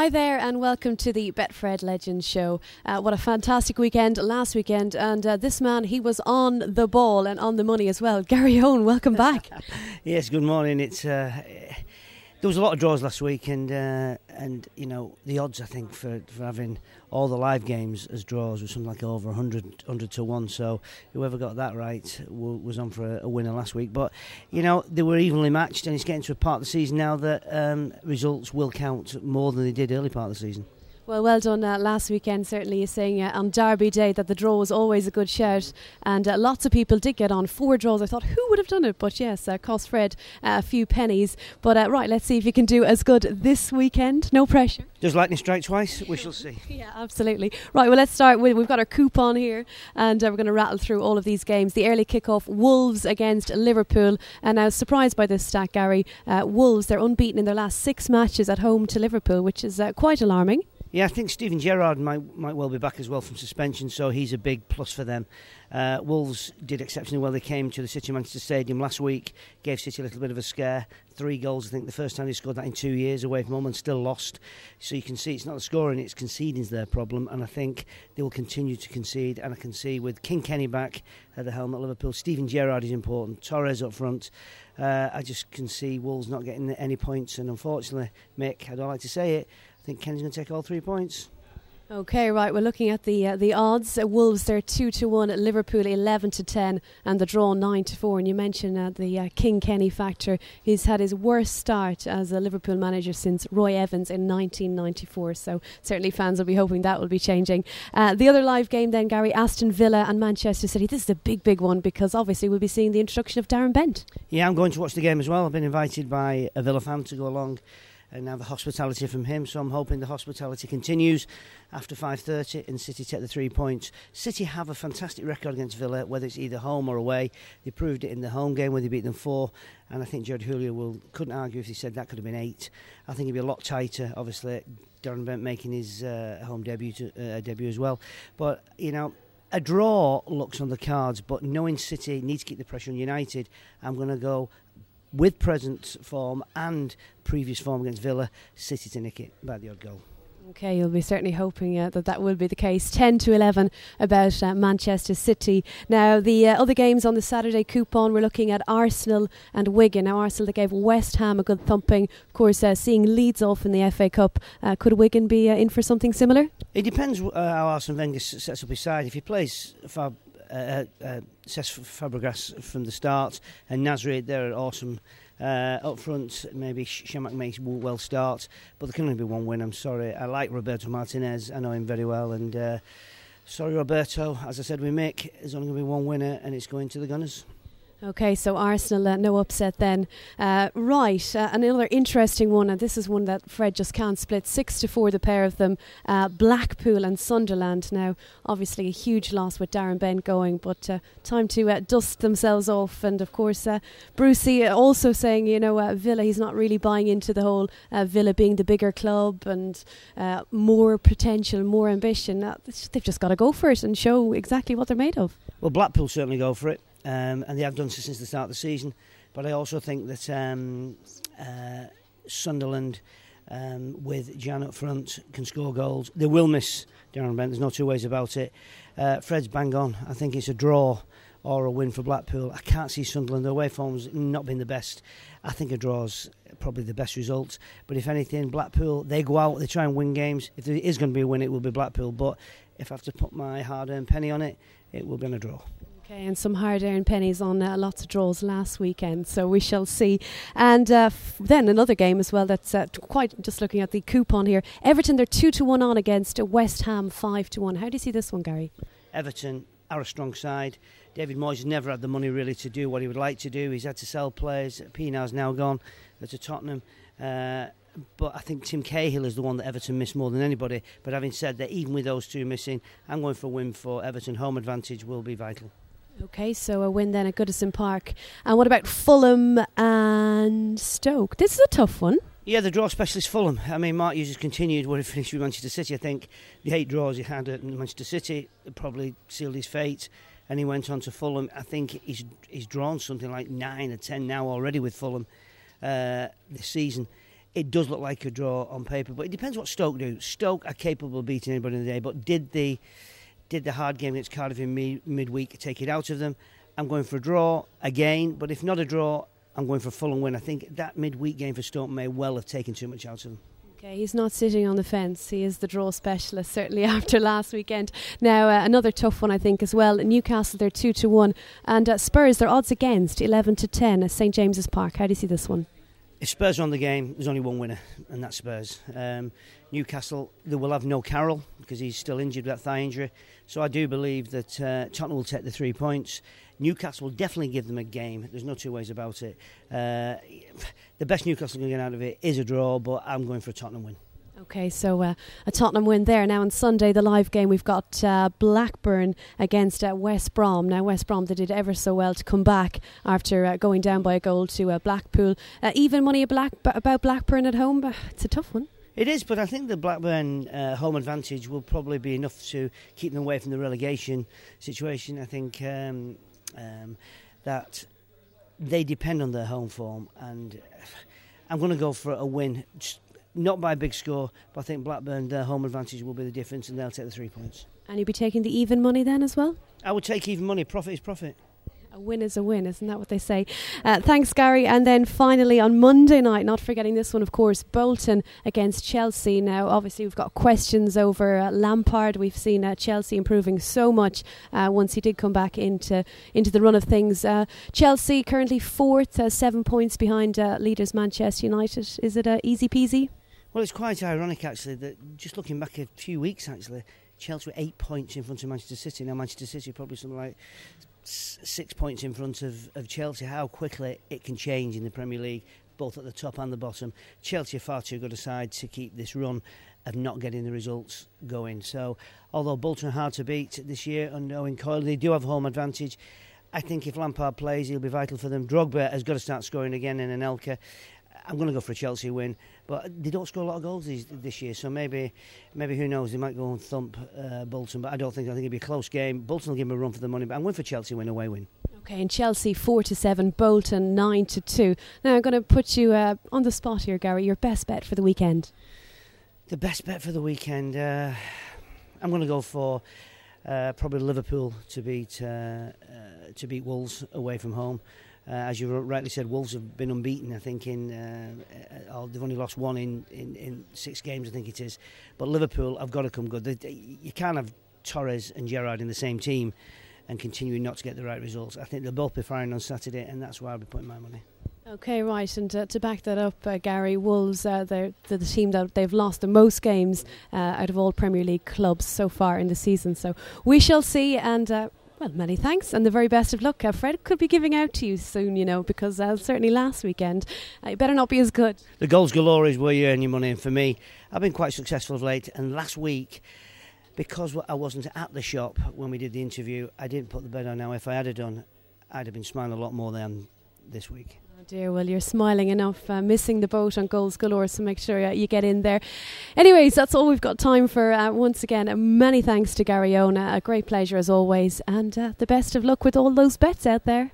Hi there, and welcome to the Betfred Legends Show. Uh, what a fantastic weekend last weekend, and uh, this man, he was on the ball and on the money as well. Gary Owen, welcome back. yes, good morning. It's uh, there was a lot of draws last week, and uh, and you know the odds I think for, for having all the live games as draws was something like over 100, 100 to one. So whoever got that right was on for a, winner last week. But you know they were evenly matched, and it's getting to a part of the season now that um, results will count more than they did early part of the season. Well, well done uh, last weekend. Certainly, you're saying uh, on Derby Day that the draw was always a good shout, and uh, lots of people did get on four draws. I thought, who would have done it? But yes, uh, cost Fred uh, a few pennies. But uh, right, let's see if you can do as good this weekend. No pressure. Does lightning strike twice? We shall see. yeah, absolutely. Right, well, let's start with we've got our coupon here, and we're going to rattle through all of these games. The early kickoff: Wolves against Liverpool. And I was surprised by this stat, Gary. Wolves they're unbeaten in their last six matches at home to Liverpool, which is quite alarming. Yeah, I think Steven Gerrard might might well be back as well from suspension, so he's a big plus for them. Uh, Wolves did exceptionally well. They came to the City Manchester Stadium last week, gave City a little bit of a scare. Three goals, I think, the first time they scored that in two years away from home and still lost. So you can see it's not the scoring, it's conceding's their problem, and I think they will continue to concede. And I can see with King Kenny back at the helm at Liverpool, Steven Gerrard is important, Torres up front. Uh, I just can see Wolves not getting any points, and unfortunately, Mick, I don't like to say it, I think Kenny's going to take all three points. Okay, right. We're looking at the uh, the odds. Uh, Wolves they're two to one. Liverpool eleven to ten, and the draw nine to four. And you mentioned uh, the uh, King Kenny factor. He's had his worst start as a Liverpool manager since Roy Evans in 1994. So certainly fans will be hoping that will be changing. Uh, the other live game then, Gary Aston Villa and Manchester City. This is a big, big one because obviously we'll be seeing the introduction of Darren Bent. Yeah, I'm going to watch the game as well. I've been invited by a Villa fan to go along and now the hospitality from him. So I'm hoping the hospitality continues after 5:30 and City take the three points. City have a fantastic record against Villa, whether it's either home or away. They proved it in the home game where they beat them four, and I think Gérard Houllier will couldn't argue if he said that could have been eight. I think it'd be a lot tighter. Obviously, Darren Bent making his uh, home debut to, uh, debut as well, but you know a draw looks on the cards, but knowing City needs to keep the pressure on United, I'm going to go with present form and previous form against Villa, City to nick it by the odd goal. Okay, you'll be certainly hoping uh, that that will be the case. 10 to 11 about uh, Manchester City. Now, the uh, other games on the Saturday coupon, we're looking at Arsenal and Wigan. Now, Arsenal, they gave West Ham a good thumping. Of course, uh, seeing Leeds off in the FA Cup. Uh, could Wigan be uh, in for something similar? It depends how Arsène Wenger sets up his side. If he plays Fab, uh, Fabregas from the start and Nasri, they're awesome uh, up front, maybe Chamakh makes well start, but there can only be one win. I'm sorry. I like Roberto Martinez. I know him very well, and uh, sorry, Roberto. As I said we Mick, there's only going to be one winner, and it's going to the Gunners. Okay, so Arsenal, uh, no upset then. Uh, right, uh, another interesting one, and this is one that Fred just can't split. Six to four, the pair of them. Uh, Blackpool and Sunderland. Now, obviously, a huge loss with Darren Bent going, but uh, time to uh, dust themselves off. And of course, Brucey also saying, you know, Villa, he's not really buying into the whole Villa being the bigger club and more potential, more ambition. they've just got to go for it and show exactly what they're made of. Well, Blackpool certainly go for it um, and they have done so since the start of the season. But I also think that um, uh, Sunderland, um, with Gyan up front, can score goals. They will miss Darren Bent. There's no two ways about it. Uh, Fred's bang on. I think it's a draw or a win for Blackpool. I can't see Sunderland. Their away form's not been the best. I think a draw's probably the best result. But if anything, Blackpool they go out, they try and win games. If there is going to be a win, it will be Blackpool. But if I have to put my hard-earned penny on it, it will be on a draw. Okay, and some hard earned pennies on uh, lots of draws last weekend, so we shall see. And uh, f- then another game as well that's uh, quite just looking at the coupon here. Everton, they're 2 to 1 on against West Ham 5 to 1. How do you see this one, Gary? Everton are a strong side. David Moyes has never had the money really to do what he would like to do. He's had to sell players. Pienaar's now gone to Tottenham. Uh, but I think Tim Cahill is the one that Everton missed more than anybody. But having said that, even with those two missing, I'm going for a win for Everton. Home advantage will be vital. Okay, so a win then at Goodison Park. And what about Fulham and Stoke? This is a tough one. Yeah, the draw specialist Fulham. I mean, Mark Hughes continued where he finished with Manchester City. I think the eight draws he had at Manchester City probably sealed his fate, and he went on to Fulham. I think he's he's drawn something like nine or ten now already with Fulham uh, this season. it does look like a draw on paper, but it depends what Stoke do. Stoke are capable of beating anybody in the day, but did the did the hard game against Cardiff in mid- midweek take it out of them? I'm going for a draw again, but if not a draw, I'm going for a Fulham win. I think that midweek game for Stoke may well have taken too much out of them. Okay, he's not sitting on the fence. He is the draw specialist, certainly after last weekend. Now, uh, another tough one, I think, as well. Newcastle, they're 2 to 1. And uh, Spurs, their odds against 11 to 10 at St James's Park. How do you see this one? If Spurs are on the game, there's only one winner, and that's Spurs. Um, Newcastle, they will have no Carroll because he's still injured with that thigh injury. So I do believe that uh, Tottenham will take the three points. Newcastle will definitely give them a game. There's no two ways about it. Uh, the best Newcastle can get out of it is a draw, but I'm going for a Tottenham win. Okay, so uh, a Tottenham win there. Now on Sunday, the live game, we've got uh, Blackburn against uh, West Brom. Now, West Brom, they did ever so well to come back after uh, going down by a goal to uh, Blackpool. Uh, even money Black, about Blackburn at home, it's a tough one. It is, but I think the Blackburn uh, home advantage will probably be enough to keep them away from the relegation situation. I think um, um, that they depend on their home form, and I'm going to go for a win. Not by a big score, but I think Blackburn, their home advantage will be the difference, and they'll take the three points. And you'll be taking the even money then as well? I would take even money. Profit is profit a win is a win, isn't that what they say? Uh, thanks, Gary. And then finally on Monday night, not forgetting this one, of course, Bolton against Chelsea. Now, obviously, we've got questions over uh, Lampard. We've seen uh, Chelsea improving so much uh, once he did come back into into the run of things. Uh, Chelsea currently fourth, uh, seven points behind leaders Manchester United. Is it easy peasy? Well, it's quite ironic actually that just looking back a few weeks actually. Chelsea were eight points in front of Manchester City. Now Manchester City are probably something like six points in front of, of Chelsea, how quickly it can change in the Premier League, both at the top and the bottom. Chelsea are far too good a side to keep this run of not getting the results going. So, although Bolton are hard to beat this year under Owen Coyle, they do have home advantage. I think if Lampard plays, he'll be vital for them. Drogba has got to start scoring again in Anelka. I'm going to go for a Chelsea win, but they don't score a lot of goals this, this year, so maybe, maybe who knows? They might go and thump uh, Bolton, but I don't think. I think it'll be a close game. Bolton will give them a run for the money, but I'm going for Chelsea win away win. Okay, and Chelsea four to seven, Bolton nine to two. Now I'm going to put you uh, on the spot here, Gary. Your best bet for the weekend? The best bet for the weekend. Uh, I'm going to go for. Uh, probably Liverpool to beat uh, uh, to beat Wolves away from home. Uh, as you rightly said, Wolves have been unbeaten. I think in uh, uh, they've only lost one in, in, in, six games. I think it is. But Liverpool have got to come good. They, they, you can't have Torres and Gerrard in the same team and continuing not to get the right results. I think they'll both be firing on Saturday, and that's why I'll be putting my money. Okay, right, and uh, to back that up, uh, Gary Wolves, uh, they're, they're, the team that they've lost the most games uh, out of all Premier League clubs so far in the season. So we shall see, and uh, well, many thanks and the very best of luck. Uh, Fred could be giving out to you soon, you know, because uh, certainly last weekend uh, it better not be as good. The goals galore is where you earn your money, and for me, I've been quite successful of late. And last week, because I wasn't at the shop when we did the interview, I didn't put the bet on. Now, if I had done, I'd have been smiling a lot more than this week. Oh dear, well, you're smiling enough, uh, missing the boat on goals galore, so make sure uh, you get in there. Anyways, that's all we've got time for. Uh, once again, uh, many thanks to Gary Owen. A great pleasure as always, and uh, the best of luck with all those bets out there.